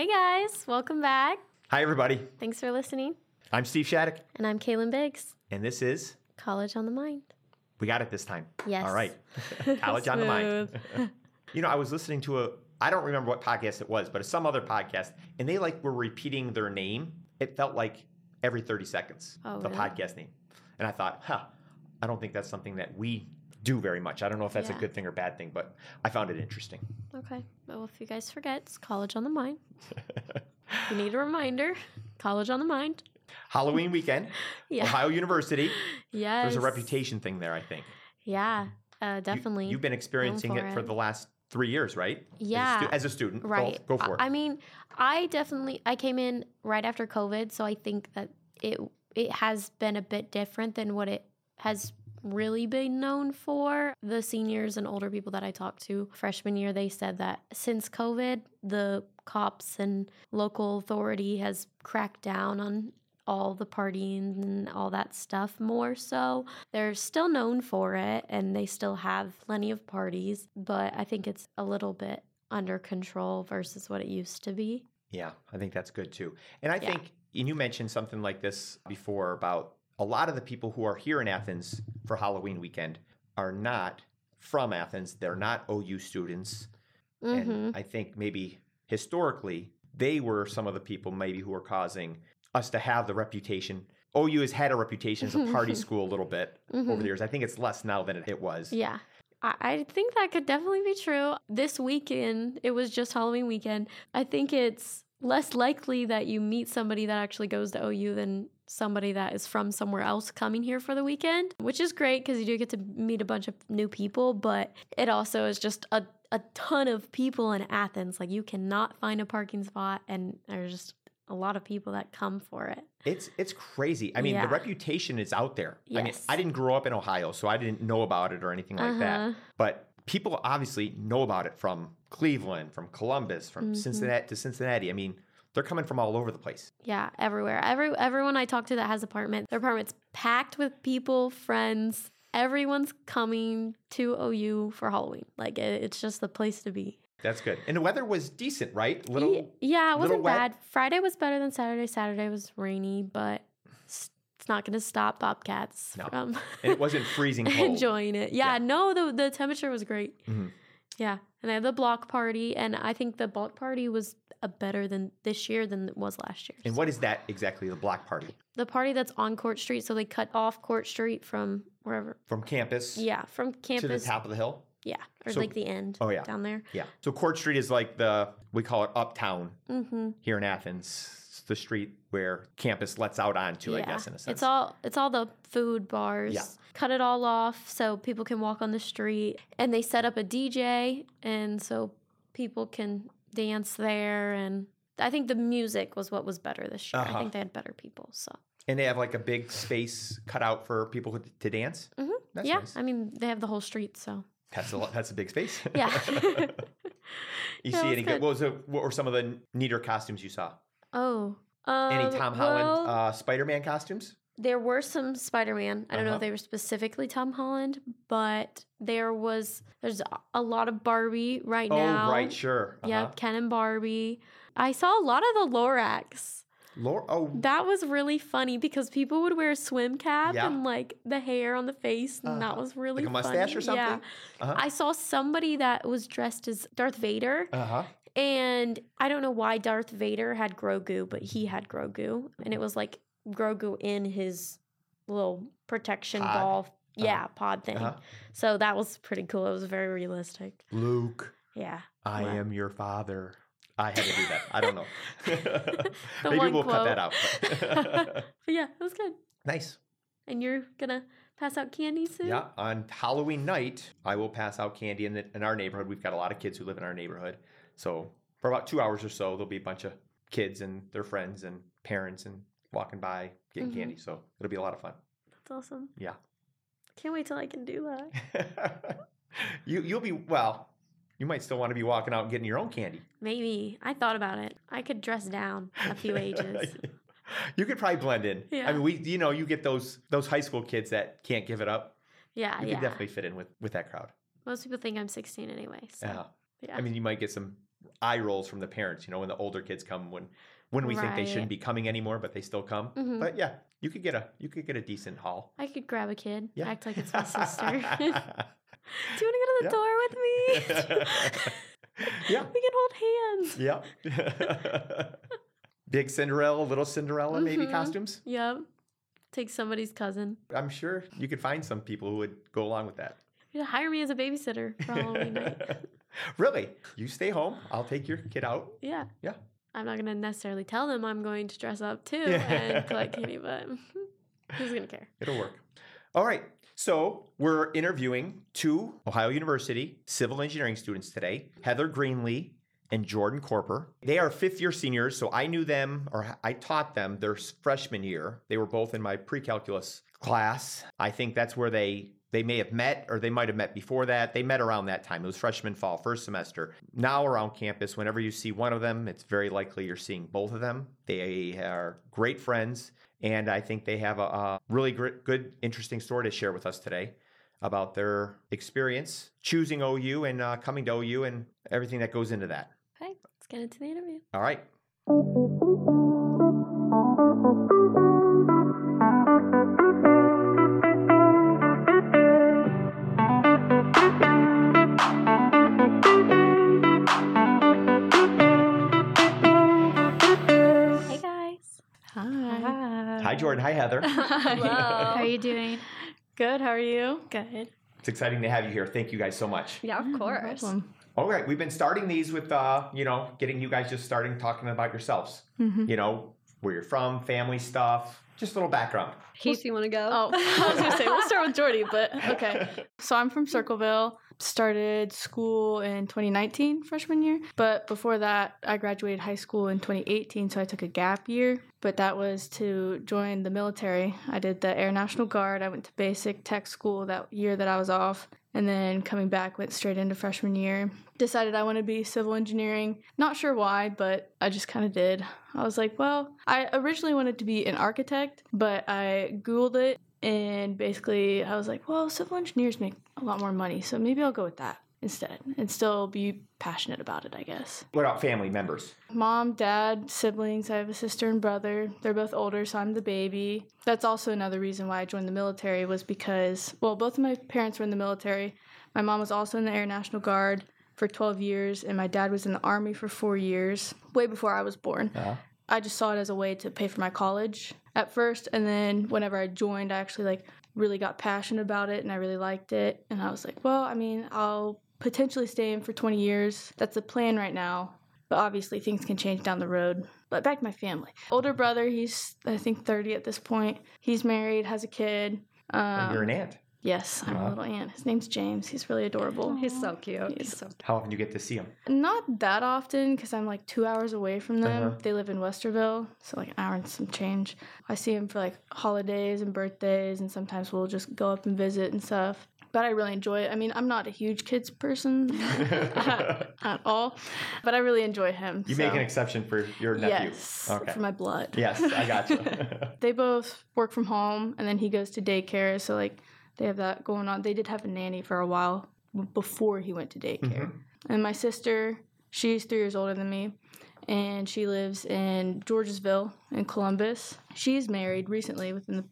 Hey guys, welcome back. Hi, everybody. Thanks for listening. I'm Steve Shadik, And I'm Kalyn Biggs, and this is College on the Mind. We Got It This Time. Yes. All right. College on the Mind. you know, I was listening to a, I don't remember what podcast it was, but it's some other podcast, and they like were repeating their name. It felt like every 30 seconds, Oh, the really? podcast name. And I thought, huh, I don't think that's something that we do very much. I don't know if that's Yeah. a good thing or bad thing, but I found it interesting. Okay. Well, if you guys forget, it's College on the Mind. you need a reminder. College on the Mind. Halloween weekend, Yeah. Ohio University. Yes. There's a reputation thing there, I think. Yeah, uh, definitely. you've been experiencing for it for the last three years, right? As a stu- Yeah. As a, student. Right. Go, for it. I mean, I definitely I came in right after COVID, so I think that it it has been a bit different than what it has really been known for. The seniors and older people that I talked to freshman year, they said that since COVID, the cops and local authority has cracked down on all the partying and all that stuff more so. They're still known for it and they still have plenty of parties, but I think it's a little bit under control versus what it used to be. Yeah, I think that's good too. And I Yeah. think, and you mentioned something like this before about a lot of the people who are here in Athens for Halloween weekend are not from Athens. They're not OU students. Mm-hmm. And I think maybe historically, they were some of the people maybe who were causing us to have the reputation. OU has had a reputation as a party school a little bit over the years. I think it's less now than it, was. Mm-hmm. Yeah. I I think that could definitely be true. This weekend, it was just Halloween weekend. I think it's less likely that you meet somebody that actually goes to OU than somebody that is from somewhere else coming here for the weekend, which is great because you do get to meet a bunch of new people, but it also is just a, a ton of people in Athens. Like you cannot find a parking spot, and there's just a lot of people that come for it. It's it's crazy. I mean, Yeah. the reputation is out there. I mean, Yes. I didn't grow up in Ohio, so I didn't know about it or anything like that. Uh-huh. But people obviously know about it from Cleveland, from Columbus, from Mhm. Cincinnati to Cincinnati. I mean, they're coming from all over the place. Yeah, everywhere. Every everyone I talk to that has apartment, their apartment's packed with people, friends. Everyone's coming to OU for Halloween. Like it, it's just the place to be. That's good. And the weather was decent, right? Little yeah, it wasn't bad. Friday was better than Saturday. Saturday was rainy, but it's not going to stop Bobcats No. from and it wasn't freezing cold. enjoying it. Yeah, Yeah. no, the the temperature was great. Mhm. Yeah, and they had the block party, and I think the block party was a better than this year than it was last year. And what is that exactly? The block party the party that's on Court Street, so they cut off Court Street from wherever. from campus Yeah, from campus to the top of the hill. Yeah, or So- like the end. Oh, yeah. down there. Yeah. So Court Street is like the we call it uptown Mm-hmm. here in Athens. It's the street where campus lets out onto, I guess, in a sense. It's all it's all the food bars. Yeah. Cut it all off so people can walk on the street, and they set up a DJ, and so people can dance there. And I think the music was what was better this year. Uh-huh. I think they had better people. So And they have like a big space cut out for people to dance. Mm-hmm. Yeah, nice. I mean they have the whole street. So That's a lot, that's a big space. Yeah. you Yeah, see any good? good. What was it? What were some of the neater costumes you saw? oh, um, Any Tom Holland well, uh, Spider-Man costumes? There were some Spider-Man. I don't know Uh-huh. if they were specifically Tom Holland, but there was there's a- lot of Barbie right now. Oh, right, sure. Uh-huh. Ken and Barbie. I saw a lot of the Lorax. Laura, oh, That was really funny because people would wear a swim cap Yeah. and like the hair on the face, and that Uh-huh. was really like a mustache funny. or something? Yeah. Uh-huh. I saw somebody that was dressed as Darth Vader, Uh huh. and I don't know why Darth Vader had Grogu, but he had Grogu, and it was like Grogu in his little protection Pod? ball, yeah, pod thing. Uh-huh. So that was pretty cool. It was very realistic. Luke, Yeah. I Wow. am your father. I had to do that. I don't know. Maybe we'll cut that out. but yeah, it was good. nice. And you're gonna pass out candy soon? Yeah, on Halloween night, I will pass out candy in, the, in our neighborhood. We've got a lot of kids who live in our neighborhood. So for about two hours or so, there'll be a bunch of kids and their friends and parents and walking by getting Mhm. candy. So it'll be a lot of fun. That's awesome. Yeah. Can't wait till I can do that. you you'll be well. You might still want to be walking out and getting your own candy. Maybe. I thought about it. I could dress down a few ages. you could probably blend in. Yeah. I mean, we you know you get those those high school kids that can't give it up. Yeah, You yeah. could definitely fit in with with that crowd. Most people think I'm 16 anyway. So, Yeah. yeah. I mean, you might get some eye rolls from the parents. You know, when the older kids come, when when we think they shouldn't be coming anymore, but they still come. Mhm. But yeah, you could get a you could get a decent haul. I could grab a kid, Yeah. act like it's my sister. Do you want to go to the Yeah. door with me? yeah. we can hold hands. Yeah. Big Cinderella, little Cinderella, maybe Mhm. costumes. Yep. Take somebody's cousin. I'm sure you could find some people who would go along with that. Yeah, hire me as a babysitter for Halloween night. really? You stay home. I'll take your kid out. Yeah. Yeah. I'm not gonna necessarily tell them I'm going to dress up too and collect candy, but who's gonna care? It'll work. All right. So we're interviewing two Ohio University civil engineering students today Heather Greenlee and Jordyn Koerper. They are fifth year seniors, so I knew them or I taught them their freshman year. They were both in my pre calculus class. I think that's where they. They may have met, or they might have met before that. They met around that time. It was freshman fall, first semester. Now around campus, whenever you see one of them, it's very likely you're seeing both of them. They are great friends. And I think they have a, a really gr- good, interesting story to share with us today about their experience choosing OU and uh, coming to OU and everything that goes into that. Okay, let's get into the interview. All right. Jordyn. Hi, Heather. How are you doing? Good. How are you? Good. It's exciting to have you here. Thank you guys so much. Yeah, of course. All right. We've been starting these with, uh, you know, getting you guys just starting talking about yourselves. Mm-hmm. You know, where you're from, family stuff, just a little background. Heath, you want to go? Oh, I was gonna say we'll start with Jordy, but okay. So I'm from Circleville. Started school in 2019, freshman year. But before that, I graduated high school in 2018, so I took a gap year. But that was to join the military. I did the Air National Guard. I went to basic tech school that year that I was off. And then coming back, went straight into freshman year. Decided I want to be civil engineering. Not sure why, but I just kind of did. I was like, well, I originally wanted to be an architect, but I Googled it and basically I was like, well, civil engineers make a lot more money, so maybe I'll go with that instead and still be passionate about it, I guess. What about family members? Mom, dad, siblings. I have a sister and brother. They're both older, so I'm the baby. That's also another reason why I joined the military was because, well, both of my parents were in the military. My mom was also in the Air National Guard for 12 years, and my dad was in the Army for four years, way before I was born. Uh-huh. I just saw it as a way to pay for my college at first, and then whenever I joined, I actually like really got passionate about it, and I really liked it. And I was like, well, I mean, I'll potentially stay in for 20 years. That's the plan right now. But obviously, things can change down the road. But back to my family. Older brother, he's I think 30 at this point. He's married, has a kid. And Um, you're an aunt. Yes, I'm Aw. a little aunt. His name's James. He's really adorable. He's so cute. He's He's so How often do you get to see him? Not that often because I'm like two hours away from them. Uh-huh. They live in Westerville, so like an hour and some change. I see him for like holidays and birthdays, and sometimes we'll just go up and visit and stuff. But I really enjoy it. I mean, I'm not a huge kids person at, at all, but I really enjoy him. You so. make an exception for your nephew. Yes, Okay. for my blood. Yes, I got you. They both work from home, and then he goes to daycare. So like they have that going on. They did have a nanny for a while before he went to daycare. Mhm. And my sister, she's three years older than me, and she lives in Georgesville in Columbus. She's married recently within the,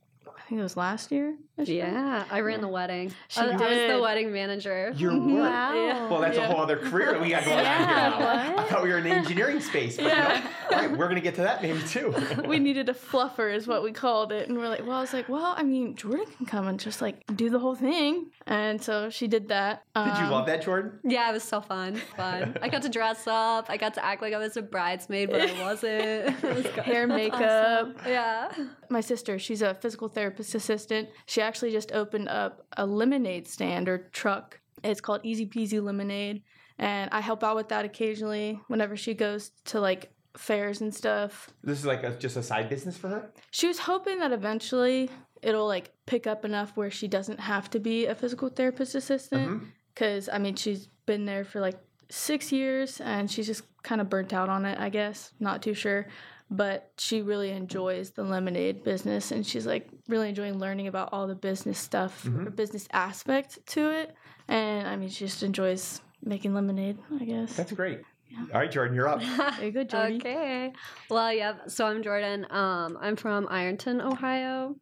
I think it was last year. Yeah, I ran the wedding. She I, I was the wedding manager. Your Mhm. work. Wow. Yeah. Well, that's a whole other career we got going on here now. what? I thought we were in the engineering space. But Yeah. no. All right, we're going to get to that maybe too. we needed a fluffer, is what we called it. And we're like, well, I was like, well, I mean, Jordyn can come and just like do the whole thing. And so she did that. Did you Um, love that, Jordyn? Yeah, it was so fun. Fun. I got to dress up. I got to act like I was a bridesmaid, but I wasn't. It was good. Hair, makeup. Yeah. My sister, she's a physical therapist assistant. She actually just opened up a lemonade stand or truck. It's called Easy Peasy Lemonade. And I help out with that occasionally whenever she goes to like fairs and stuff. This is like a, just a side business for her? She was hoping that eventually it'll like pick up enough where she doesn't have to be a physical therapist assistant. Mm-hmm. Because, I mean, she's been there for like six years and she's just kind of burnt out on it, I guess. Not too sure. But she really enjoys the lemonade business and she's like really enjoying learning about all the business stuff, Mhm. or business aspect to it. And I mean, she just enjoys making lemonade, I guess. That's great. All right, Jordyn, you're up. Very good, Jordy. Okay. Well, yeah. So I'm Jordyn. Um, I'm from Ironton, Ohio.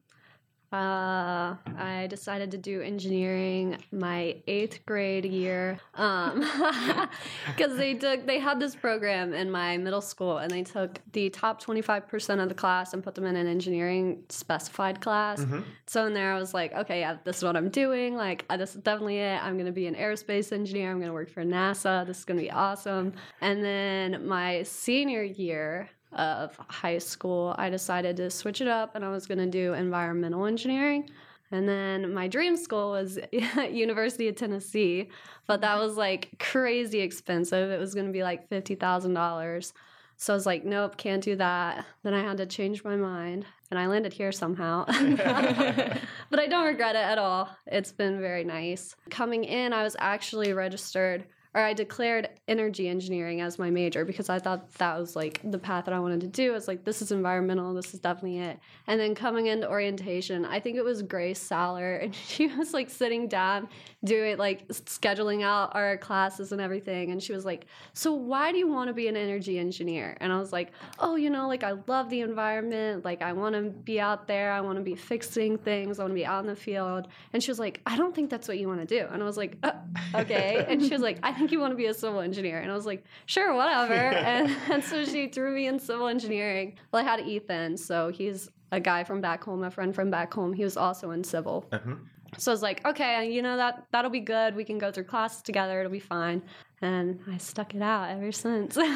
Uh, I decided to do engineering my eighth grade year um, because they took they had this program in my middle school and they took the top 25% of the class and put them in an engineering specified class. Mhm. So in there, I was like, okay, yeah, this is what I'm doing. Like, uh, this is definitely it. I'm going to be an aerospace engineer. I'm going to work for NASA. This is going to be awesome. And then my senior year of high school, I decided to switch it up and I was going to do environmental engineering. And then my dream school was University of Tennessee, but that was like crazy expensive. It was going to be like $50,000. So I was like, nope, can't do that. Then I had to change my mind and I landed here somehow. but I don't regret it at all. It's been very nice. Coming in, I was actually registered or I declared energy engineering as my major because I thought that was like the path that I wanted to do. It's like this is environmental, this is definitely it. And then coming into orientation, I think it was Grace Saller, and she was like sitting down, doing like scheduling out our classes and everything. And she was like, "So why do you want to be an energy engineer?" And I was like, "Oh, you know, like I love the environment. Like I want to be out there. I want to be fixing things. I want to be out in the field." And she was like, "I don't think that's what you want to do." And I was like, uh, "Okay." And she was like, "I think you want to be a civil engineer." And I was like, "Sure, whatever." and, and so she threw me in civil engineering. Well, I had Ethan, so he's a guy from back home, a friend from back home. He was also in civil. Mhm. So I was like, okay, you know that that'll be good. We can go through classes together. It'll be fine. And I stuck it out ever since.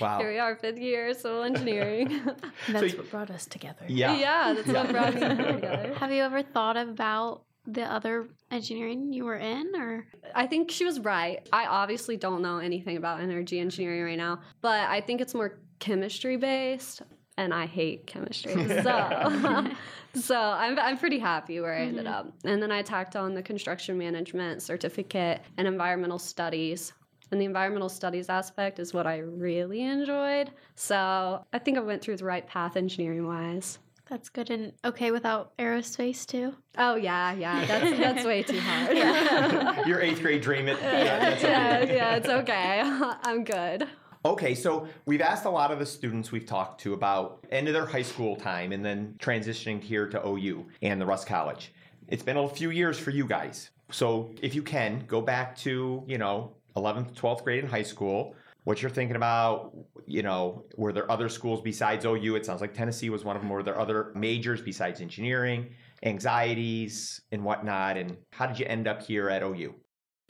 Wow. Here we are, fifth year civil engineering. That's you- what brought us together. Yeah. yeah, that's Yeah. what brought me together. Have you ever thought about the other engineering you were in or I think she was right. I obviously don't know anything about energy engineering right now, but I think it's more chemistry based, and I hate chemistry. So, so I'm I'm pretty happy where I ended mm-hmm. up. And then I tacked on the construction management certificate and environmental studies. And the environmental studies aspect is what I really enjoyed. So I think I went through the right path engineering wise. That's good and okay without aerospace too? Oh yeah, yeah, that's that's way too hard. Your eighth grade dream. It, yeah, yeah, that's okay. yeah, it's okay. I'm good. Okay, so we've asked a lot of the students we've talked to about end of their high school time and then transitioning here to OU and the Russ College. It's been a few years for you guys. So if you can, go back to, you know, 11th, 12th grade in high school, what you're thinking about, you know, were there other schools besides OU? It sounds like Tennessee was one of them. Were there other majors besides engineering, anxieties and whatnot? And how did you end up here at OU?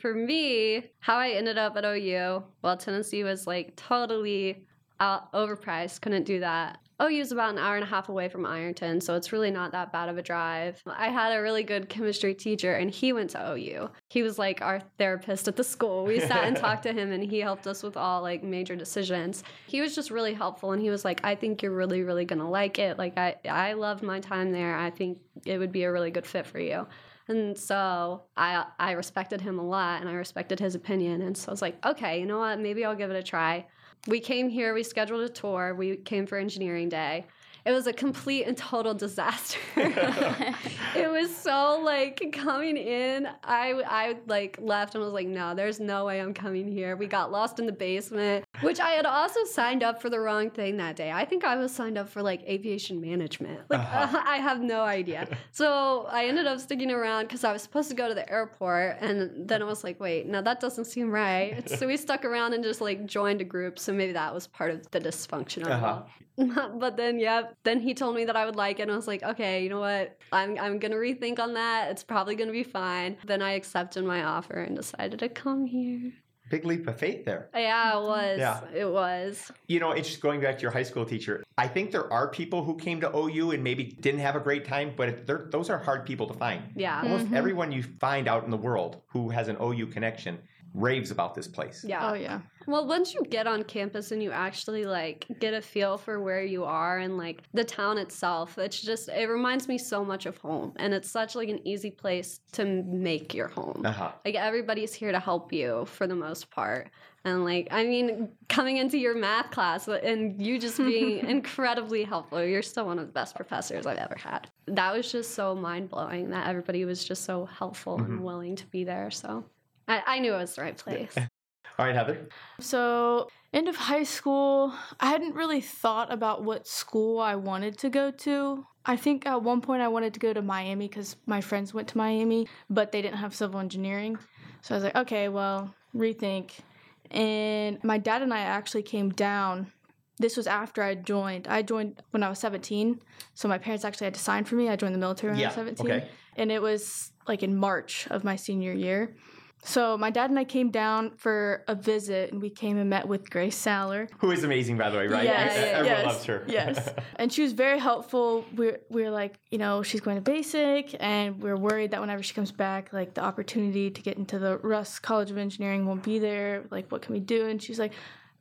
For me, how I ended up at OU, well, Tennessee was like totally out, overpriced, couldn't do that. Oh, OU is about an hour and a half away from Ironton, so it's really not that bad of a drive. I had a really good chemistry teacher, and he went to OU. He was like our therapist at the school. We sat and talked to him, and he helped us with all like major decisions. He was just really helpful, and he was like, "I think you're really, really gonna like it. Like I, I loved my time there. I think it would be a really good fit for you." And so I I respected him a lot and I respected his opinion. And so I was like, okay, you know what? Maybe I'll give it a try. We came here, we scheduled a tour, we came for engineering day. It was a complete and total disaster. it was so like coming in, I I like left and was like, no, there's no way I'm coming here. We got lost in the basement, which I had also signed up for the wrong thing that day. I think I was signed up for like aviation management. Like Uh-huh. I have no idea. So I ended up sticking around because I was supposed to go to the airport, and then I was like, wait, no, that doesn't seem right. so we stuck around and just like joined a group. So maybe that was part of the dysfunction Uh-huh. but then yeah, then he told me that I would like it and I was like, okay, you know what? I'm I'm gonna rethink on that. It's probably gonna be fine. Then I accepted my offer and decided to come here. Big leap of faith there. Yeah, it mm-hmm. was. Yeah. It was. You know, it's just going back to your high school teacher. I think there are people who came to OU and maybe didn't have a great time, but those are hard people to find. Yeah. Mm-hmm. Almost everyone you find out in the world who has an OU connection raves about this place. Yeah. Oh yeah. Well, once you get on campus and you actually like get a feel for where you are and like the town itself, it's just it reminds me so much of home, and it's such like an easy place to make your home. Uh huh. Like everybody's here to help you for the most part. And like I mean, coming into your math class and you just being incredibly helpful. You're still one of the best professors I've ever had. That was just so mind blowing that everybody was just so helpful and willing to be there. So I, I knew it was the right place. All right, Heather. So, end of high school, I hadn't really thought about what school I wanted to go to. I think at one point I wanted to go to Miami because my friends went to Miami, but they didn't have civil engineering. So I was like, okay, well, rethink. And my dad and I actually came down. This was after I joined. I joined when I was 17. So my parents actually had to sign for me. I joined the military when I was 17. Okay. And it was like in March of my senior year. So my dad and I came down for a visit and we came and met with Grace Saller. Who is amazing, by the way, right? Yes, Everyone yes, loves her. yes. And she was very helpful. We're, we're like, you know, she's going to basic, and we're worried that whenever she comes back, like the opportunity to get into the Russ College of Engineering won't be there. Like, what can we do? And she's like,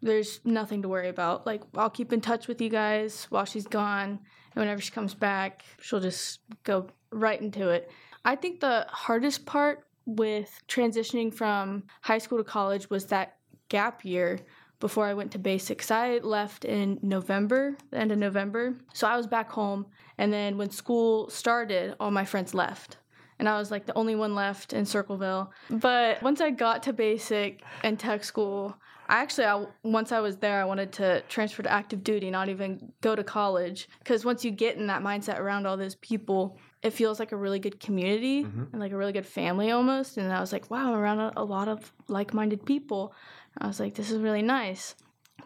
there's nothing to worry about. Like, I'll keep in touch with you guys while she's gone. And whenever she comes back, she'll just go right into it. I think the hardest part with transitioning from high school to college was that gap year before I went to basics. I left in November, the end of November. So I was back home. And then when school started, all my friends left. And I was like the only one left in Circleville. But once I got to basic and tech school, I actually, I, once I was there, I wanted to transfer to active duty, not even go to college. Because once you get in that mindset around all those people, it feels like a really good community Mhm. and like a really good family almost. And I was like, wow, I'm around a, a lot of like minded people. I was like, this is really nice.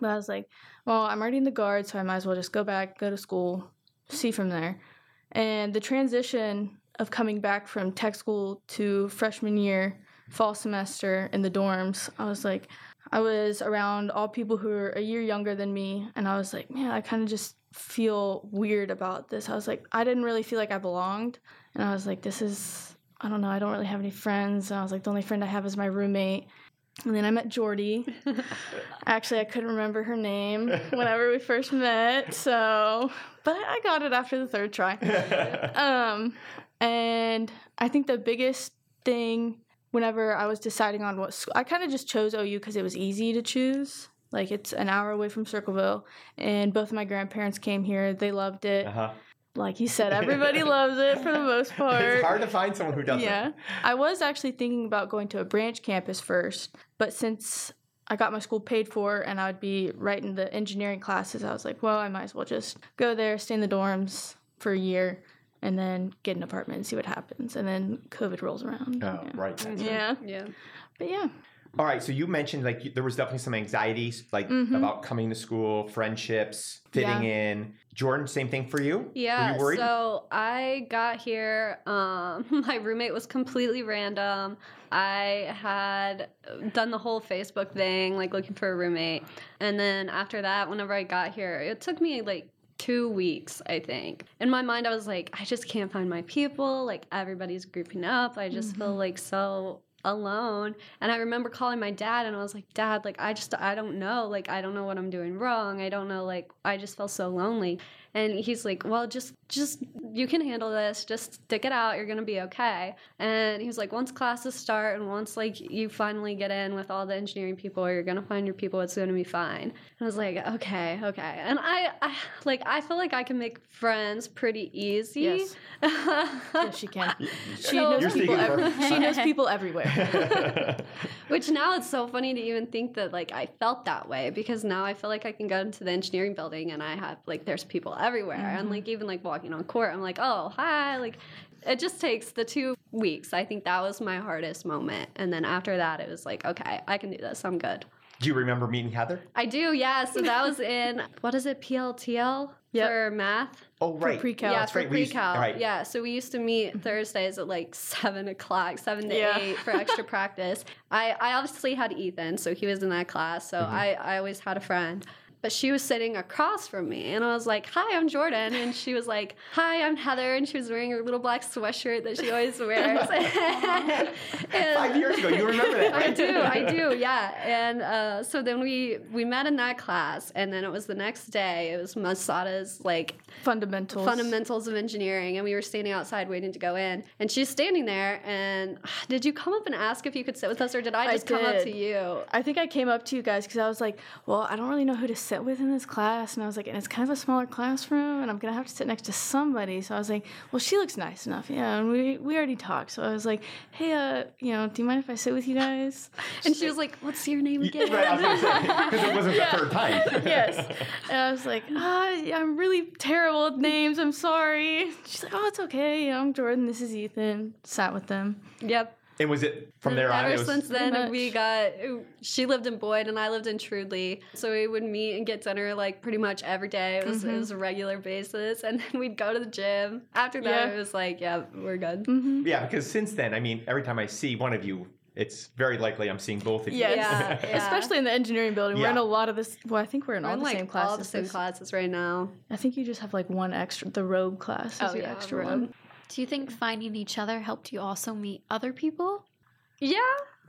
But I was like, well, I'm already in the guard, so I might as well just go back, go to school, see from there. And the transition of coming back from tech school to freshman year, fall semester in the dorms, I was like, I was around all people who were a year younger than me, and I was like, man, I kind of just feel weird about this. I was like, I didn't really feel like I belonged, and I was like, this is, I don't know, I don't really have any friends. And I was like, the only friend I have is my roommate. And then I met Jordy. Actually, I couldn't remember her name whenever we first met, so but I got it after the third try. Um, and I think the biggest thing whenever I was deciding on what school, I kind of just chose OU because it was easy to choose. Like it's an hour away from Circleville, and both of my grandparents came here. They loved it. uh-huh. Like you said, everybody loves it for the most part. It's hard to find someone who doesn't. Yeah. I was actually thinking about going to a branch campus first, but since I got my school paid for and I would be right in the engineering classes, I was like, well, I might as well just go there, stay in the dorms for a year, and then get an apartment and see what happens. And then COVID rolls around. Oh, yeah. right. that's Yeah. Yeah. But yeah. All right, so you mentioned like there was definitely some anxieties, like Mhm. about coming to school, friendships, fitting in. Jordyn, same thing for you. Yeah, Were you worried? so I got here. Um, my roommate was completely random. I had done the whole Facebook thing, like looking for a roommate, and then after that, whenever I got here, it took me like two weeks, I think. In my mind, I was like, I just can't find my people. Like everybody's grouping up. I just feel like so alone. And i remember calling my dad and i was like dad like i just i don't know. Like i don't know what i'm doing wrong. I don't know like i just felt so lonely and he's like well just just you can handle this just stick it out you're gonna be okay and he was like once classes start and once like you finally get in with all the engineering people you're gonna find your people it's gonna be fine and i was like okay okay and i, I like i feel like i can make friends pretty easy Yes. Yes, she can. She So- knows You're people. speaking Every, she knows people everywhere. Which now it's so funny to even think that like I felt that way because now I feel like I can go into the engineering building and I have like there's people everywhere and like even like walking on court I'm like oh hi like it just takes the two weeks I think that was my hardest moment and then after that it was like okay I can do this I'm good Do you remember meeting Heather? I do yeah so that was in what is it PLTL Yep. for math Oh, right. pre-cal. yeah, that's for right. Pre-cal. right. Yeah, so we used to meet Thursdays at like seven o'clock, seven to Yeah. eight for extra practice. I, I obviously had Ethan, so he was in that class. So Mm-hmm. I, I always had a friend. But she was sitting across from me, and I was like, "Hi, I'm Jordyn," and she was like, "Hi, I'm Heather," and she was wearing her little black sweatshirt that she always wears. And- Five years ago, you remember that, I do, I do, yeah. And uh, so then we we met in that class, and then it was the next day. It was Masada's like Fundamentals. fundamentals of engineering and we were standing outside waiting to go in and she's standing there and did you come up and ask if you could sit with us or did i I just come up to you I think I came up to you guys because I was like, well, I don't really know who to sit with in this class? And I was like, and it's kind of a smaller classroom, and I'm gonna have to sit next to somebody. So I was like, well, she looks nice enough, yeah. And we we already talked, so I was like, hey, uh, you know, do you mind if I sit with you guys? And she was like, "What's your name again?" right, I was gonna say because it wasn't Yeah. the third time. yes. And I was like, ah, yeah, I'm really terrible with names. I'm sorry. She's like, oh, it's okay. You know, I'm Jordyn. This is Ethan. Sat with them. Yep. And was it from there on? Ever was since then, Pretty we got. She lived in Boyd, and I lived in Treudley, so we would meet and get dinner like pretty much every day. It was, it Mhm. was a regular basis, and then we'd go to the gym. After that, Yeah. it was like, yeah, we're good. Mm-hmm. yeah. Because since then, I mean, every time I see one of you, it's very likely I'm seeing both of you. Yes. Yeah, yeah. Especially in the engineering building. We're in a lot of this. Well, I think we're in We're all in the like same classes. all the same classes right now. I think you just have like one extra. The rogue class is Oh, your yeah, extra rogue. one. Do you think finding each other helped you also meet other people? Yeah,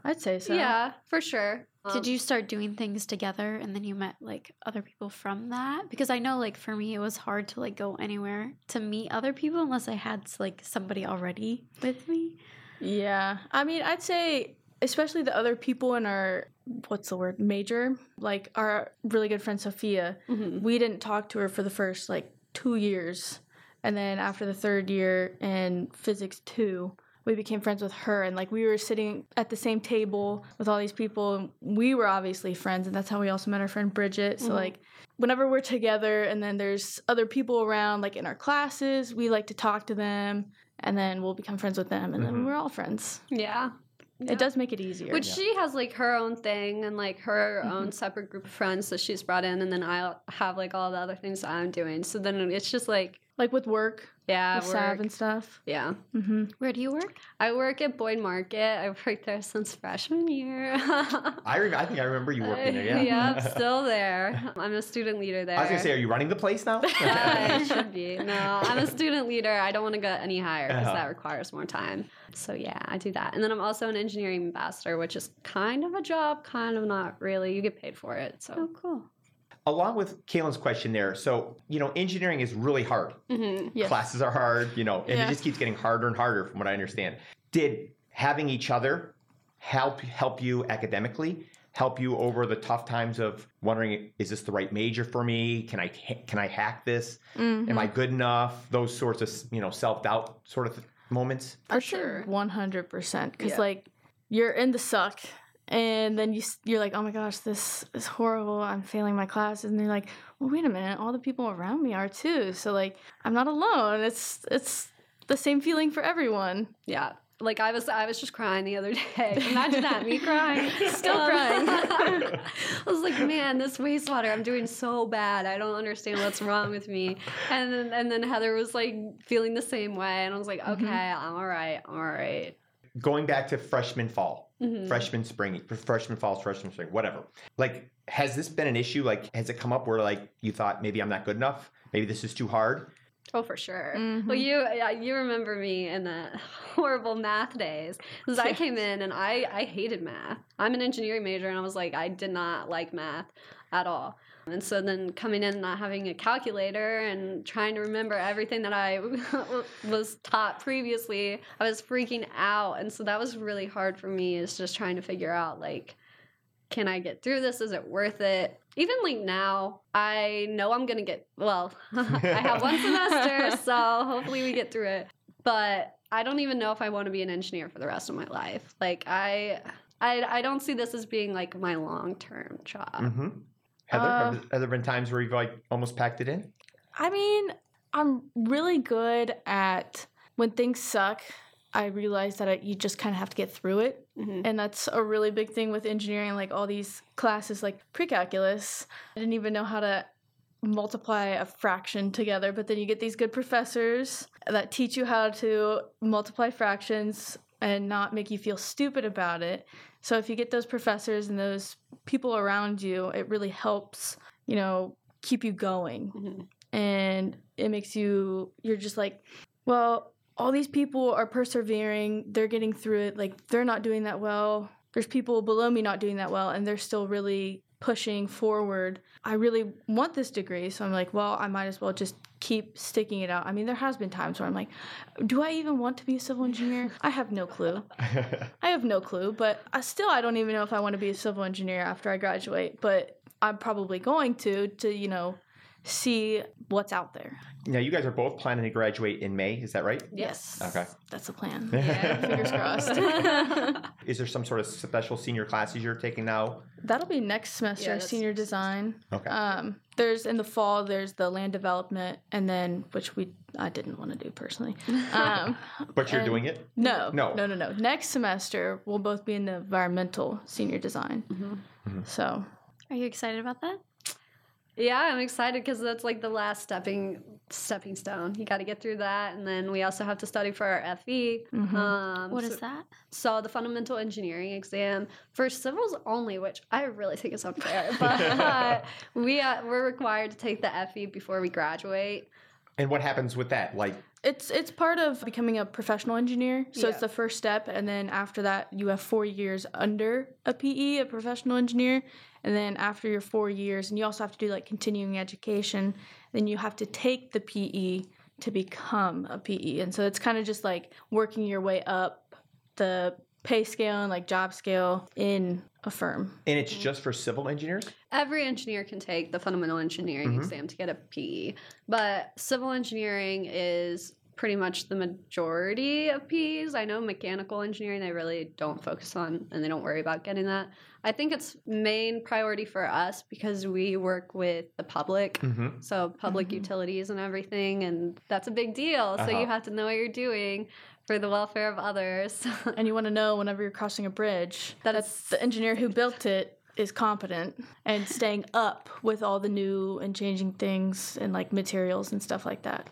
I'd say so. yeah, for sure. Um, Did you start doing things together and then you met like other people from that? Because I know like for me it was hard to like go anywhere to meet other people unless I had like somebody already with me. Yeah. I mean, I'd say, especially the other people in our, what's the word, major, like our really good friend Sophia, Mhm. we didn't talk to her for the first like two years. And then after the third year in physics two, we became friends with her. And like we were sitting at the same table with all these people. And we were obviously friends. And that's how we also met our friend Bridget. So, Mhm. like, whenever we're together and then there's other people around, like in our classes, we like to talk to them. And then we'll become friends with them. And Mhm. then we're all friends. Yeah. Yeah. It does make it easier. Which she has like her own thing and like her Mhm. own separate group of friends that she's brought in, and then I have like all the other things that I'm doing. So then it's just like, like with work, yeah, with work. and stuff. yeah. hmm Where do you work? I work at Boyd Market. I've worked there since freshman year. I, re- I think I remember you working there. Yeah. yep, still there. I'm a student leader there. I was gonna say, are you running the place now? I should be. No, I'm a student leader. I don't want to get any higher because Uh-huh. that requires more time. So yeah, I do that. And then I'm also an engineering ambassador, which is kind of a job, kind of not really. You get paid for it. So Oh, cool. Along with Kalyn's question there, so you know, engineering is really hard. Mhm. Yes. Classes are hard, you know, and Yeah. it just keeps getting harder and harder, from what I understand. Did having each other help help you academically? Help you over the tough times of wondering, is this the right major for me? Can I can I hack this? Mm-hmm. Am I good enough? Those sorts of you know self doubt sort of moments. For sure. sure, one hundred percent. Because Yeah. like you're in the suck, and then you you're like, oh my gosh, this is horrible. I'm failing my classes, and they're like, well, wait a minute, all the people around me are too. So like, I'm not alone. It's it's the same feeling for everyone. Yeah. Like I was, I was just crying the other day. Imagine that, me crying, Still um, crying. I was like, man, this wastewater, I'm doing so bad. I don't understand what's wrong with me. And then, and then Heather was like feeling the same way, and I was like, mm-hmm. okay, I'm all right, I'm all right. Going back to freshman fall, Mhm. freshman spring, freshman fall, freshman spring, whatever. Like, has this been an issue? Like, has it come up where like you thought maybe I'm not good enough? Maybe this is too hard. Oh, for sure. Mhm. Well, you yeah, you remember me in the horrible math days because I came in and I I hated math. I'm an engineering major and I was like I did not like math at all. And so then coming in not having a calculator and trying to remember everything that I was taught previously, I was freaking out. And so that was really hard for me is just trying to figure out like can I get through this? Is it worth it? Even like now, I know I'm gonna get well. I have one semester, so hopefully we get through it. But I don't even know if I want to be an engineer for the rest of my life. Like I, I, I don't see this as being like my long term job. Mm-hmm. Heather, Uh, have, have there been times where you've like almost packed it in? I mean, I'm really good at when things suck. I realize that I, you just kind of have to get through it. Mhm. And that's a really big thing with engineering, like all these classes, like pre calculus. I didn't even know how to multiply a fraction together, but then you get these good professors that teach you how to multiply fractions and not make you feel stupid about it. So if you get those professors and those people around you, it really helps, you know, keep you going. Mhm. And it makes you, you're just like, well, all these people are persevering, they're getting through it. Like, they're not doing that well. There's people below me not doing that well, and they're still really pushing forward. I really want this degree, so I'm like, well, I might as well just keep sticking it out. I mean, there has been times where I'm like, do I even want to be a civil engineer? I have no clue. I have no clue, but I still I don't even know if I want to be a civil engineer after I graduate. But I'm probably going to to you know see what's out there. Now, you guys are both planning to graduate in May. Is that right? Yes. Okay. That's the plan. Yeah. Fingers crossed. Is there some sort of special senior classes you're taking now? That'll be next semester, Yeah, senior design. Okay. Um, there's in the fall. There's the land development, and then which we I didn't want to do personally. Um, but you're doing it? no, No. no, no, no. Next semester we'll both be in the environmental senior design. Mhm. So Are you excited about that? Yeah, I'm excited because that's like the last stepping stepping stone. You got to get through that, and then we also have to study for our FE. Mhm. Um, What so, is that? So the fundamental engineering exam for civils only, which I really think is unfair, but we uh, we're required to take the FE before we graduate. And what happens with that? Like, it's it's part of becoming a professional engineer. So Yeah. it's the first step, and then after that you have four years under a PE, a professional engineer, and then after your four years, and you also have to do like continuing education. Then you have to take the PE to become a PE, and so it's kind of just like working your way up the pay scale and like job scale in a firm. and it's just for civil engineers? Every engineer can take the fundamental engineering Mhm. exam to get a PE, but civil engineering is pretty much the majority of PEs. I know mechanical engineering they really don't focus on and they don't worry about getting that. I think it's main priority for us because we work with the public. Mm-hmm. So public Mhm. utilities and everything, and that's a big deal. So Uh-huh. you have to know what you're doing for the welfare of others. And you want to know whenever you're crossing a bridge that That's- it's the engineer who built it is competent and staying up with all the new and changing things and like materials and stuff like that.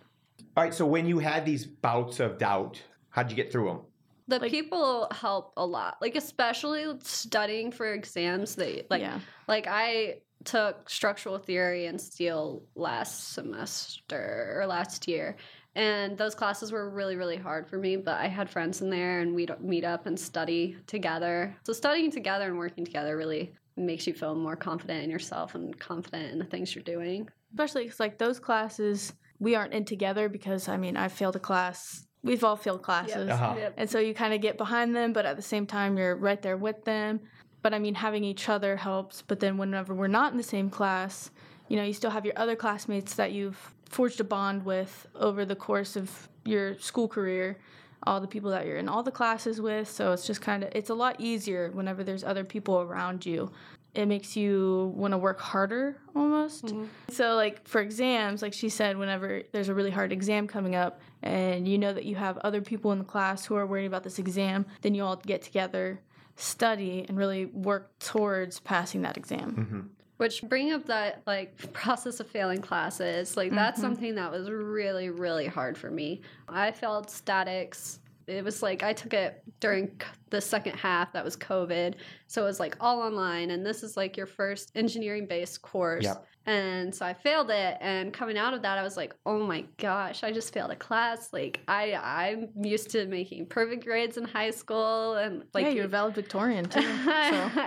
All right. So when you had these bouts of doubt, how'd you get through them? the Like- people help a lot, like especially studying for exams. They like yeah. like I took structural theory and steel last semester or last year. And those classes were really, really hard for me, but I had friends in there and we'd meet up and study together. So, studying together and working together really makes you feel more confident in yourself and confident in the things you're doing. Especially because like those classes we aren't in together because I mean I failed a class. We've all failed classes. Uh-huh. Yep. And so you kind of get behind them, but at the same time, you're right there with them. But I mean, having each other helps. But then whenever we're not in the same class, you know, you still have your other classmates that you've forged a bond with over the course of your school career, all the people that you're in all the classes with. So it's just kind of, it's a lot easier whenever there's other people around you. It makes you want to work harder almost. So, like for exams, like she said, whenever there's a really hard exam coming up and you know that you have other people in the class who are worried about this exam, then you all get together, study, and really work towards passing that exam. Mm-hmm. Which bring up that like process of failing classes, like that's Mhm. something that was really really hard for me. I failed statics. It was like I took it during the second half that was COVID, so it was like all online, and this is like your first engineering based course. Yep. And so I failed it, and coming out of that, I was like, "Oh my gosh, I just failed a class!" Like I, I'm used to making perfect grades in high school, and like yeah, you're a valedictorian too. so.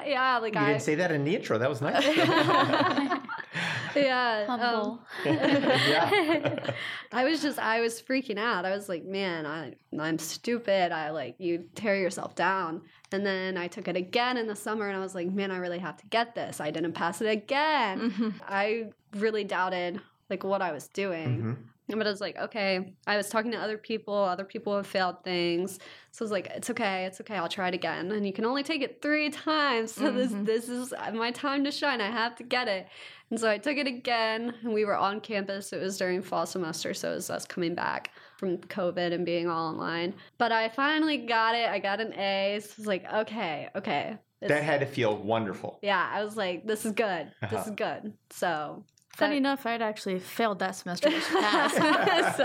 yeah, like You I, didn't say that in the intro. That was nice. yeah, um, Humble. Yeah. I was just I was freaking out. I was like, man, I I'm stupid. I like you tear yourself down. And then I took it again in the summer and I was like, man, I really have to get this. I didn't pass it again. Mhm. I really doubted like what I was doing. Mhm. But I was like, okay. I was talking to other people. Other people have failed things, so I was like, it's okay, it's okay. I'll try it again. And you can only take it three times. So Mhm. this this is my time to shine. I have to get it. And so I took it again. And we were on campus. It was during fall semester, so it was us coming back from COVID and being all online. But I finally got it. I got an A. So I was like, okay, okay. That had to feel wonderful. yeah, I was like, this is good. This Uh-huh. is good. So Funny enough, I'd actually failed that semester, passed. so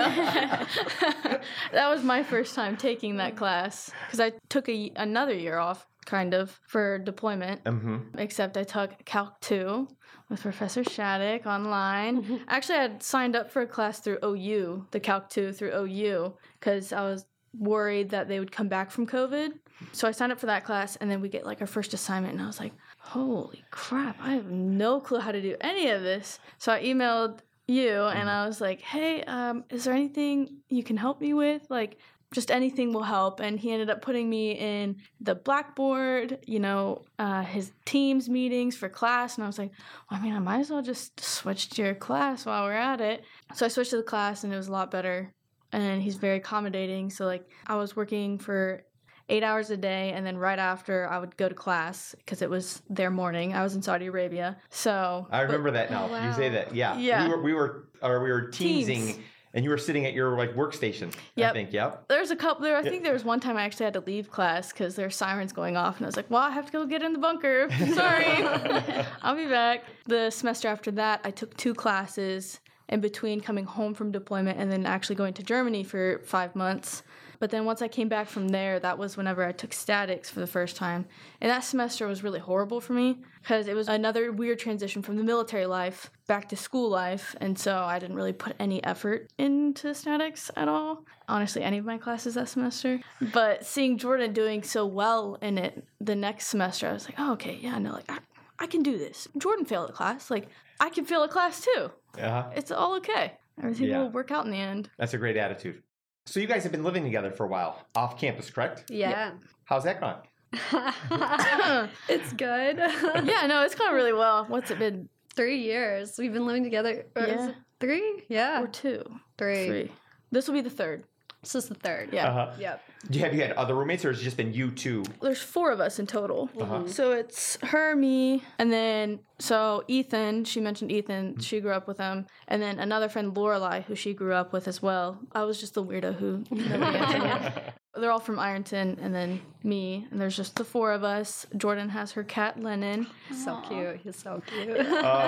that was my first time taking that class because I took a, another year off, kind of, for deployment. Mm-hmm. Except I took Calc 2 with Professor Shadik online. Actually, I had signed up for a class through OU, the Calc 2 through OU, because I was worried that they would come back from COVID. So I signed up for that class, and then we get like our first assignment, and I was like, holy crap, I have no clue how to do any of this. So I emailed you, and I was like, hey, um, is there anything you can help me with? Like, just anything will help. And he ended up putting me in the Blackboard, you know, uh, his teams meetings for class. And I was like, well, I mean, I might as well just switch to your class while we're at it. So I switched to the class and it was a lot better. And he's very accommodating. So, like, I was working for eight hours a day and then right after i would go to class because it was their morning i was in saudi arabia so I remember that now. Oh, You say that. Yeah. Yeah. We were we were or we were teasing Teams. and you were sitting at your like workstation. I think. Yep. there's a couple there i think there was one time i actually had to leave class because there were sirens going off and i was like well i have to go get in the bunker sorry i'll be back the semester after that i took two classes in between coming home from deployment and then actually going to germany for five months but then once i came back from there that was whenever i took statics for the first time. And that semester was really horrible for me because it was another weird transition from the military life back to school life. And so i didn't really put any effort into statics at all honestly any of my classes that semester. But seeing jordyn doing so well in it the next semester i was like oh okay yeah no like i, I can do this. Jordyn failed a class like i can fail a class too. Uh-huh. it's all okay. Everything Yeah. will work out in the end. That's a great attitude. So you guys have been living together for a while, off campus, correct? Yeah. How's that gone? it's good. yeah no it's gone really well what's it been Three years. We've been living together. or is Yeah. it Three? Yeah. or two three. three this will be the third This is the third. yeah Uh-huh. Yep. Do you have you had other roommates, or has it just been you two? there's four of us in total. Uh-huh. So it's her, me, and then so Ethan. She mentioned Ethan. She grew up with him, and then another friend Lorelai, who she grew up with as well. I was just the weirdo who nobody answered. They're all from Ironton, and then me, and there's just the four of us. Jordyn has her cat Lennon. So Aw. cute. He's so cute. Oh,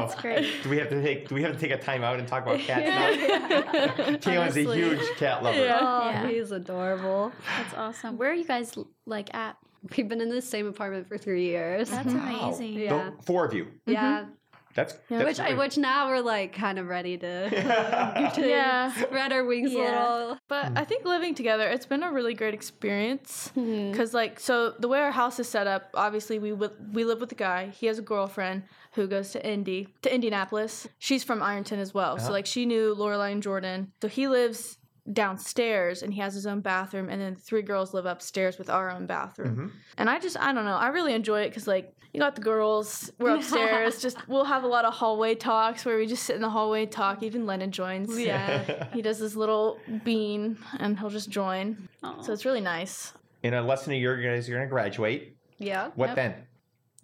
That's great. Do we have to take? Do we have to take a time out and talk about cats now? Taylor's a huge cat lover. Yeah. oh, Yeah. he's adorable. That's awesome. Where are you guys like at? We've been in the same apartment for three years. That's Wow. amazing. The Yeah. four of you. Yeah. Mm-hmm. That's, Yeah. that's Which I which now we're like kind of ready to, to Yeah. spread our wings Yeah. a little. But I think living together, it's been a really great experience. Mhm. Cause like so the way our house is set up, obviously we wi- we live with a guy. He has a girlfriend who goes to Indy to Indianapolis. She's from Ironton as well. Uh-huh. So like she knew Lorelai and Jordyn. So he lives downstairs and he has his own bathroom and then the three girls live upstairs with our own bathroom. Mhm. And I just I don't know, I really enjoy it cuz like you got the girls, we're upstairs, just we'll have a lot of hallway talks where we just sit in the hallway talk. Even Lennon joins. Yeah. He does this little bean and he'll just join. Aw. So it's really nice. In a less than a year, you guys are going to graduate. Yeah. What Yep. then?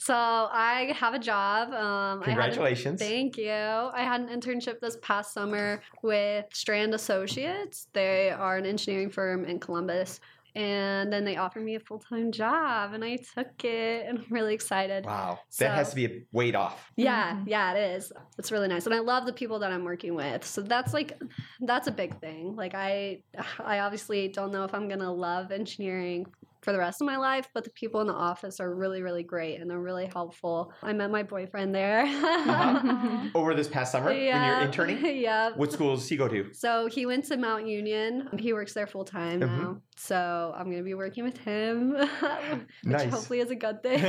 So I have a job. Um, I had a- Congratulations. thank you. I had an internship this past summer with Strand Associates. They are an engineering firm in Columbus. And then they offered me a full time job, and I took it, and I'm really excited. Wow. That has to be a weight off. Yeah, Mhm. yeah, it is. It's really nice, and I love the people that I'm working with. So that's like, that's a big thing. Like I, I obviously don't know if I'm gonna love engineering for the rest of my life, but the people in the office are really, really great, and they're really helpful. I met my boyfriend there. Uh-huh. Over this past summer when you're interning? yeah. What schools does he go to? So he went to Mount Union. He works there full time Mhm. now. So I'm gonna be working with him, which Nice. hopefully is a good thing.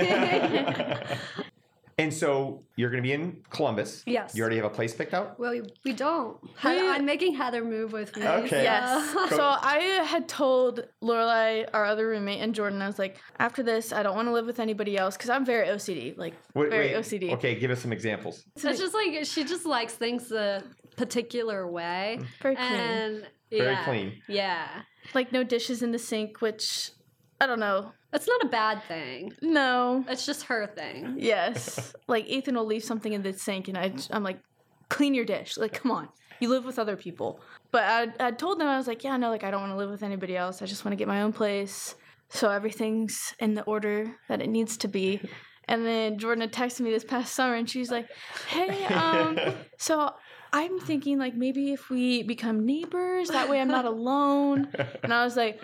And so you're going to be in Columbus. yes. You already have a place picked out? Well, we, we don't. We- I'm making Heather move with me. Okay. Yes. Cool. So I had told Lorelai, our other roommate, and Jordyn, I was like, after this, I don't want to live with anybody else because I'm very OCD. Like, Wait, very wait. OCD. Okay, give us some examples. So it's just like she just likes things a particular way, Very clean. and Very yeah, clean. Yeah, like, no dishes in the sink, which I don't know. it's not a bad thing. No. It's just her thing. Yes. like, Ethan will leave something in the sink, and I, I'm like, clean your dish. Like, come on. You live with other people. But I, I told them, I was like, yeah, no, like, I don't want to live with anybody else. I just want to get my own place. So everything's in the order that it needs to be. And then Jordyn had texted me this past summer, and she's like, hey, um, so I'm thinking like maybe if we become neighbors, that way I'm not alone. And I was like,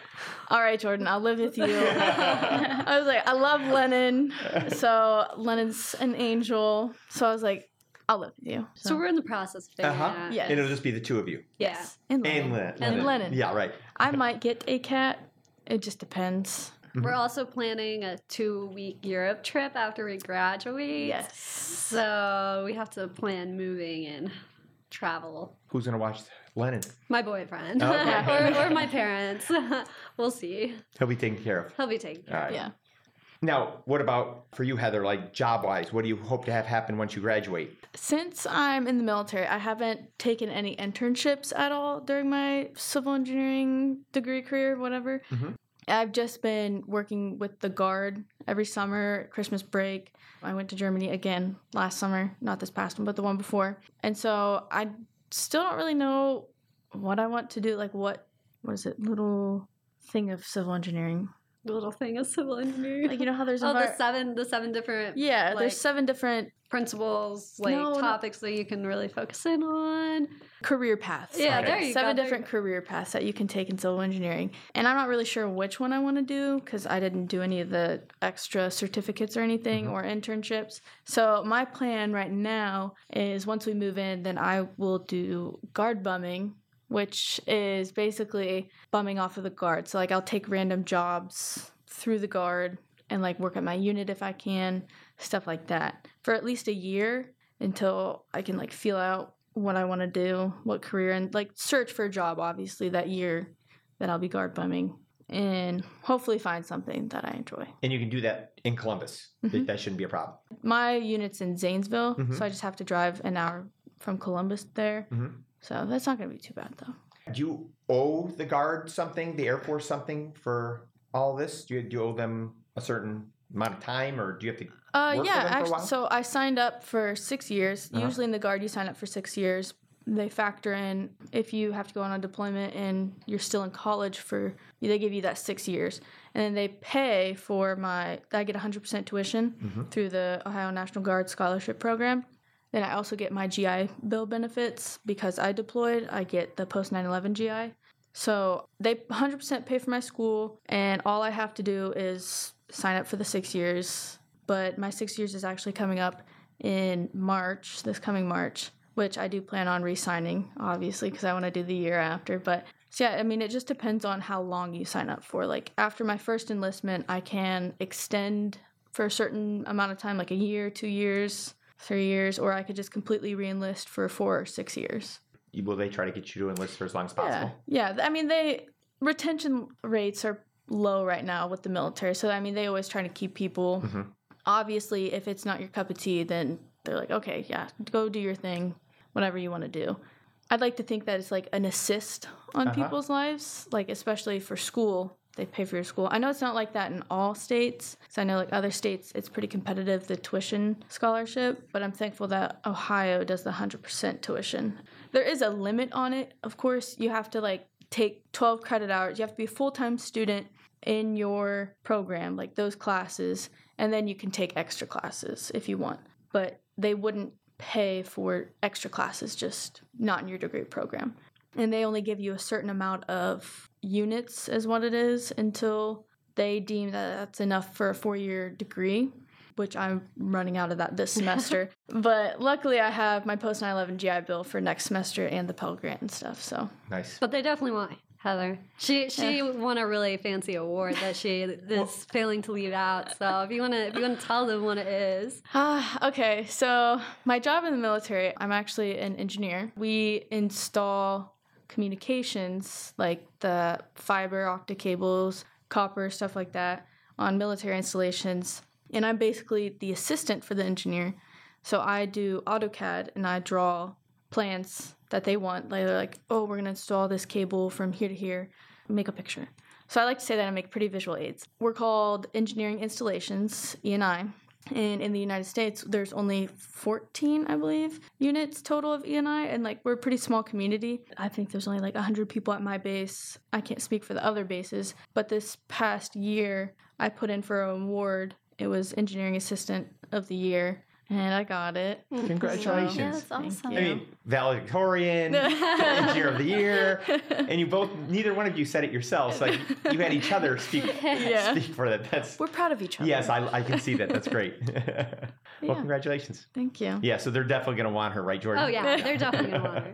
all right, Jordyn, I'll live with you. I was like, I love Lennon. So Lennon's an angel. So I was like, I'll live with you. So we're in the process of figuring Uh-huh. it out. Yes. And it'll just be the two of you. Yeah. And And Lennon. Lennon. And Lennon. Yeah, right. I might get a cat. It just depends. We're also planning a two week Europe trip after we graduate. Yes. So we have to plan moving and travel. Who's gonna watch Lennon? My boyfriend Okay. or, or my parents. we'll see. He'll be taken care of. He'll be taken. All right. Yeah. Now, what about for you, Heather? Like job wise, what do you hope to have happen once you graduate? Since I'm in the military, I haven't taken any internships at all during my civil engineering degree career, whatever. Mhm. I've just been working with the Guard every summer, Christmas break. I went to Germany again last summer, not this past one, but the one before. And so I still don't really know what I want to do. Like, what, what is it? Little thing of civil engineering. The little thing of civil engineering. Like, you know how there's oh, the seven, the seven different Yeah, like- there's seven different principles, like No, no. topics that you can really focus in on. career paths. Yeah, Okay. there you Seven go. there you different career paths that you can take in civil engineering. And I'm not really sure which one I want to do because I didn't do any of the extra certificates or anything mm-hmm. or internships. So my plan right now is once we move in, then I will do guard bumming, which is basically bumming off of the guard. So like I'll take random jobs through the guard and like work at my unit if I can, stuff like that. For at least a year until I can like feel out what I want to do, what career, and like search for a job, obviously, that year that I'll be guard bumming and hopefully find something that I enjoy. And you can do that in Columbus. That- Mhm. That shouldn't be a problem. My unit's in Zanesville, Mhm. so I just have to drive an hour from Columbus there. Mhm. So that's not going to be too bad, though. Do you owe the Guard something, the Air Force something for all this? Do you, do you owe them a certain amount of time, or do you have to? Uh, yeah, for them for a actually, so I signed up for six years. Uh-huh. Usually in the Guard, you sign up for six years. They factor in if you have to go on a deployment and you're still in college for, they give you that six years. And then they pay for my, I get 100% tuition Mhm. through the Ohio National Guard Scholarship Program. Then I also get my GI Bill benefits because I deployed. I get the post 9 11 GI. So they 100% pay for my school, and all I have to do is sign up for the six years. But my six years is actually coming up in March, this coming March, which I do plan on re signing, obviously, because I want to do the year after. But so yeah, I mean, it just depends on how long you sign up for. Like, after my first enlistment, I can extend for a certain amount of time, like a year, two years, three years, or I could just completely re enlist for four or six years. Will they try to get you to enlist for as long as possible? yeah. yeah. I mean, they retention rates are low right now with the military, so I mean, they always try to keep people. Mhm. Obviously, if it's not your cup of tea, then they're like, okay, yeah, go do your thing, whatever you want to do. I'd like to think that it's like an assist on Uh-huh. people's lives, like especially for school. They pay for your school. I know it's not like that in all states. So I know like other states, it's pretty competitive the tuition scholarship. But I'm thankful that Ohio does the 100% tuition. There is a limit on it. Of course, you have to like take 12 credit hours. You have to be a full time student in your program, like those classes, and then you can take extra classes if you want. But they wouldn't pay for extra classes, just not in your degree program. And they only give you a certain amount of units, is what it is, until they deem that that's enough for a four year degree, which I'm running out of that this semester. but luckily, I have my post 9 11 GI Bill for next semester and the Pell Grant and stuff. So Nice. But they definitely want Heather. She she won a really fancy award that she is failing to leave out. So if you wanna if you wanna tell them what it is. Ah, okay. So my job in the military, I'm actually an engineer. We install communications like the fiber optic cables, copper, stuff like that on military installations. And I'm basically the assistant for the engineer. So I do AutoCAD and I draw plans that they want. Like they're like, oh, we're gonna install this cable from here to here, make a picture. So I like to say that I make pretty visual aids. We're called Engineering Installations, ENI. And in the United States, there's only 14, I believe, units total of ENI. And like, we're a pretty small community. I think there's only like 100 people at my base. I can't speak for the other bases. But this past year, I put in for an award. It was Engineering Assistant of the Year. And I got it. Congratulations. Yeah, that's Thank awesome. you. I mean, valedictorian, engineer of the year, and you both, neither one of you said it yourselves. Like you had each other speak, Yeah. speak for that. That's We're proud of each other. yes, I, I can see that. That's great. well, Yeah. congratulations. Thank you. Yeah, so they're definitely going to want her, right, Jordyn? Oh yeah, they're definitely gonna want her.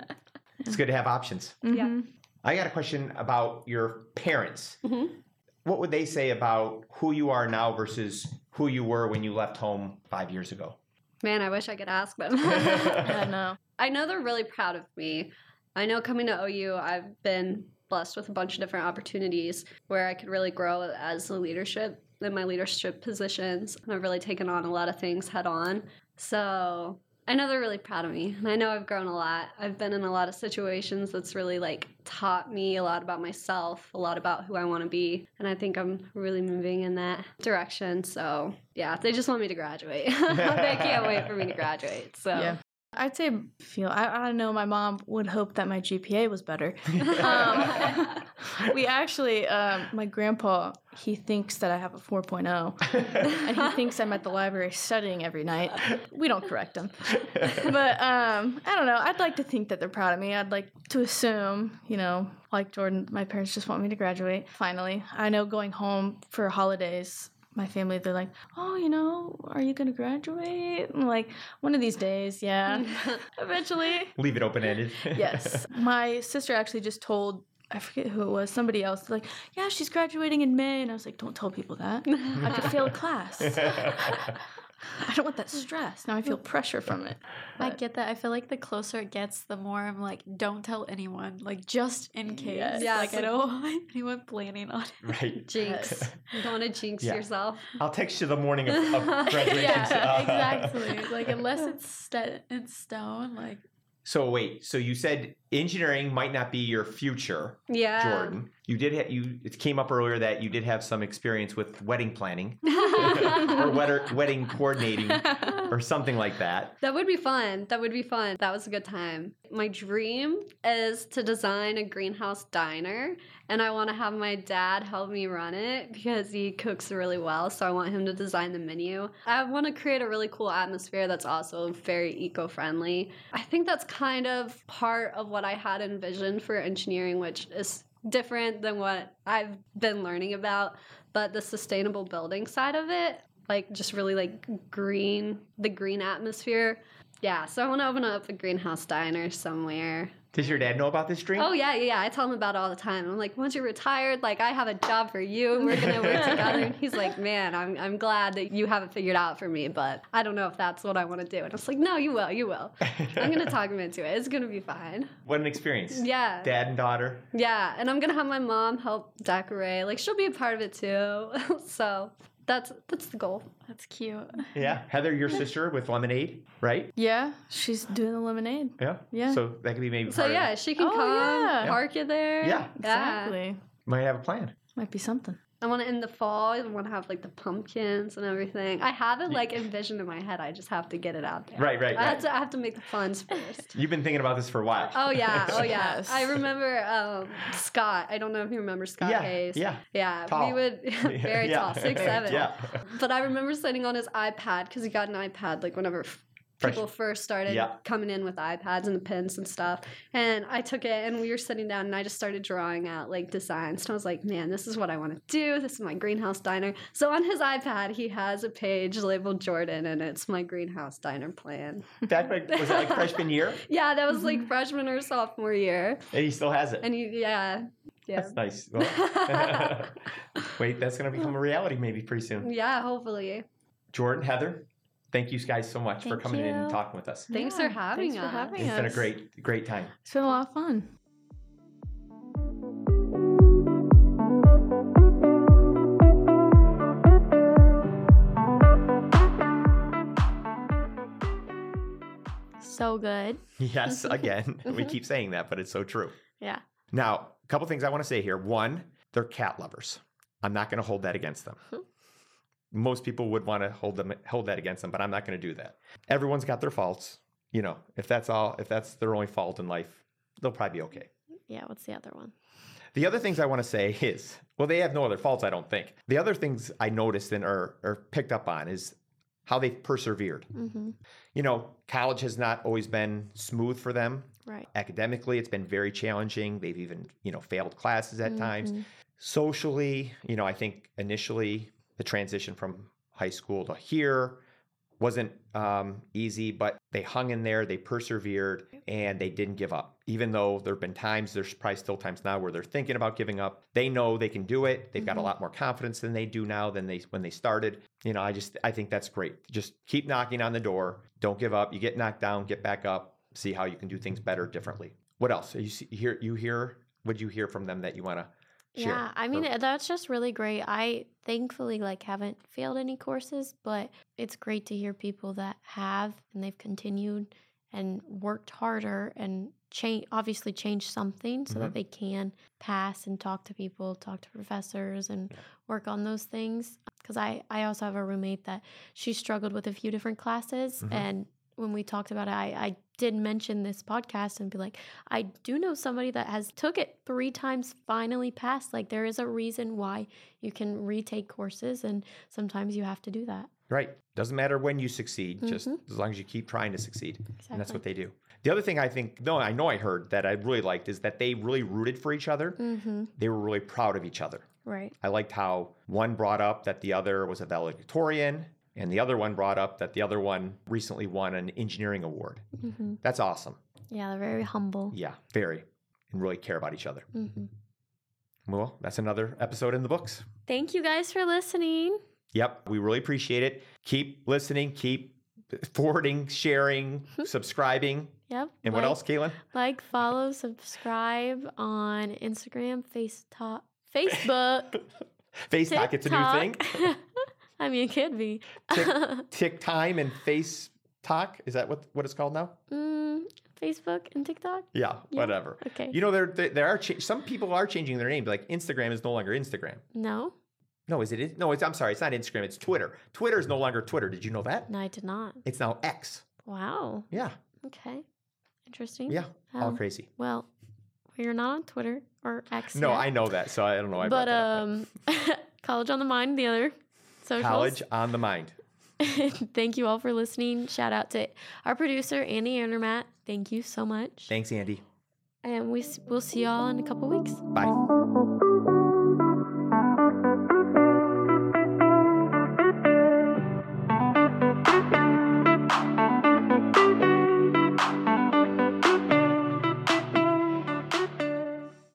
It's good to have options. Yeah. Mhm. I got a question about your parents. Mhm. What would they say about who you are now versus who you were when you left home five years ago? Man, I wish I could ask them. I know. I know they're really proud of me. I know coming to OU, I've been blessed with a bunch of different opportunities where I could really grow as a leadership in my leadership positions. And I've really taken on a lot of things head on. So I know they're really proud of me. And I know I've grown a lot. I've been in a lot of situations that's really like taught me a lot about myself, a lot about who I want to be. And I think I'm really moving in that direction. So yeah, they just want me to graduate. they can't wait for me to graduate. So Yeah. I'd say feel I, I don't know my mom would hope that my GPA was better. Um, we actually um, my grandpa he thinks that I have a 4.0 and he thinks I'm at the library studying every night. We don't correct him. But um, I don't know. I'd like to think that they're proud of me. I'd like to assume, you know, like Jordyn, my parents just want me to graduate finally. I know going home for holidays my family they're like oh you know are you gonna graduate? I'm like one of these days yeah. Eventually. Leave it open ended. yes. My sister actually just told i forget who it was somebody else like yeah she's graduating in may. And i was like don't tell people that. I could fail a class i don't want that stress now i feel pressure from it I get that. I feel like the closer it gets, the more I'm like, don't tell anyone, like just in case. Yes. Yeah, like it's I don't want anyone planning on it. right. jinx. Yes. You don't want to jinx Yeah. yourself. I'll text you the morning of, of graduation. yeah, Uh, exactly. Like unless it's set in stone, like So wait, so you said engineering might not be your future, Yeah. Jordyn. You did ha- you it came up earlier that you did have some experience with wedding planning or wed- wedding coordinating or something like that. That would be fun. That would be fun. That was a good time. My dream is to design a greenhouse diner, and I want to have my dad help me run it because he cooks really well. So I want him to design the menu. I want to create a really cool atmosphere that's also very eco friendly. I think that's kind of part of what I had envisioned for engineering, which is different than what I've been learning about. But the sustainable building side of it, like just really like green, the green atmosphere. Yeah, so I want to open up a greenhouse diner somewhere. Does your dad know about this dream? Oh yeah, yeah, yeah. I tell him about it all the time. I'm like, once you're retired, like I have a job for you, and we're gonna work together. And he's like, man, I'm I'm glad that you have it figured out for me, but I don't know if that's what I want to do. And I was like, no, you will, you will. I'm gonna talk him into it. It's gonna be fine. What an experience. Yeah, Dad and daughter. yeah. And I'm gonna have my mom help decorate. Like she'll be a part of it too. so that's that's the goal. that's cute. Yeah. Heather, your sister with lemonade, right? yeah she's doing the lemonade Yeah. Yeah. So that could be maybe So part yeah, it. she can Oh, come yeah. park it there. Yeah. exactly Might have a plan. might be something I want it in the fall. I want to have like the pumpkins and everything. I have it like envisioned in my head. I just have to get it out there. Right, right, I have right. to. I have to make the funds first. You've been thinking about this for a while. Oh yeah, oh yeah. Yes. I remember um, Scott. I don't know if you remember Scott yeah, Hayes. yeah. Yeah, Tall. we would very Yeah. tall, six seven. Yeah. But I remember sitting on his iPad because he got an iPad like whenever f- Fresh- people first started Yeah. coming in with iPads and the pens and stuff. And I took it and we were sitting down and I just started drawing out like designs. And I was like, man, this is what I want to do. This is my greenhouse diner. So on his iPad, he has a page labeled Jordyn and it's my greenhouse diner plan. Back like was it like freshman year? Yeah, that was like mm-hmm. freshman or sophomore year. And he still has it. And he, yeah, yeah. That's nice. Well, wait, that's gonna become a reality maybe pretty soon. Yeah, hopefully. Jordyn, Heather, thank you guys so much for Thank coming in and talking with us. Thanks Yeah, for having thanks us. for having It's been a great, great time. it's been a lot of fun So good. Yes, again, we keep saying that, but it's so true. Yeah. Now, a couple things I want to say here. One, they're cat lovers. I'm not going to hold that against them. Hmm. Most people would want to hold them hold that against them, but I'm not going to do that. Everyone's got their faults. You know, if that's all, if that's their only fault in life, they'll probably be okay. Yeah. What's the other one? The other things I want to say is, well, they have no other faults, I don't think. The other things I noticed and or, or picked up on is how they've persevered. Mm-hmm. You know, college has not always been smooth for them. Right. Academically, it's been very challenging. They've even, you know, failed classes at times. Mhm. Socially, you know, I think initially the transition from high school to here wasn't um, easy, but they hung in there, they persevered, and they didn't give up. Even though there have been times, there's probably still times now where they're thinking about giving up. They know they can do it. They've got a Mhm. lot more confidence than they do now than they when they started. You know, I just I think that's great. Just keep knocking on the door. Don't give up. You get knocked down, get back up. see how you can do things better, differently. What else? You see, you hear you hear? Would you hear from them that you want to share? Yeah, I mean Or- that's just really great. I thankfully like haven't failed any courses, but it's great to hear people that have and they've continued and worked harder and change obviously changed something so Mhm. that they can pass and talk to people, talk to professors and Yeah. work on those things. Cuz I I also have a roommate that she struggled with a few different classes Mhm. and when we talked about it, I, I did mention this podcast and be like, I do know somebody that has took it three times, finally passed. Like there is a reason why you can retake courses, and sometimes you have to do that. Right. Doesn't matter when you succeed, just Mhm. as long as you keep trying to succeed. Exactly. And that's what they do. The other thing I think, no, I know I heard that I really liked is that they really rooted for each other. Mm-hmm. They were really proud of each other. Right. I liked how one brought up that the other was a valedictorian, and the other one brought up that the other one recently won an engineering award. Mm-hmm. That's awesome. Yeah, they're very humble. Yeah, very. And really care about each other. Mm-hmm. Well, that's another episode in the books. Thank you guys for listening. Yep, we really appreciate it. Keep listening, keep forwarding, sharing, subscribing. Yep. And what else, Kalyn? Like, follow, subscribe on Instagram, Face Talk, Facebook, FaceTalk, it's a new thing. I mean, it could be. Tick, tick time and Face Talk. Is that what, what it's called now? mm, Facebook and TikTok. Yeah, Yeah. whatever. Okay. You know, there there, there are cha- some people are changing their name. Like Instagram is no longer Instagram. no, No, is it? No, it's. I'm sorry, it's not Instagram. It's Twitter. Twitter is no longer Twitter. Did you know that? no, I did not. It's now X. Wow. Yeah, Okay. Interesting. yeah, all Um, crazy. Well, you're not on Twitter or X. No, yet, I know that, so I don't know. why I But um, College on the Mind, the other socials. college on the mind. Thank you all for listening. Shout out to our producer Andy Andermatt. Thank you so much. Thanks, Andy. And we, we'll see y'all in a couple weeks. Bye.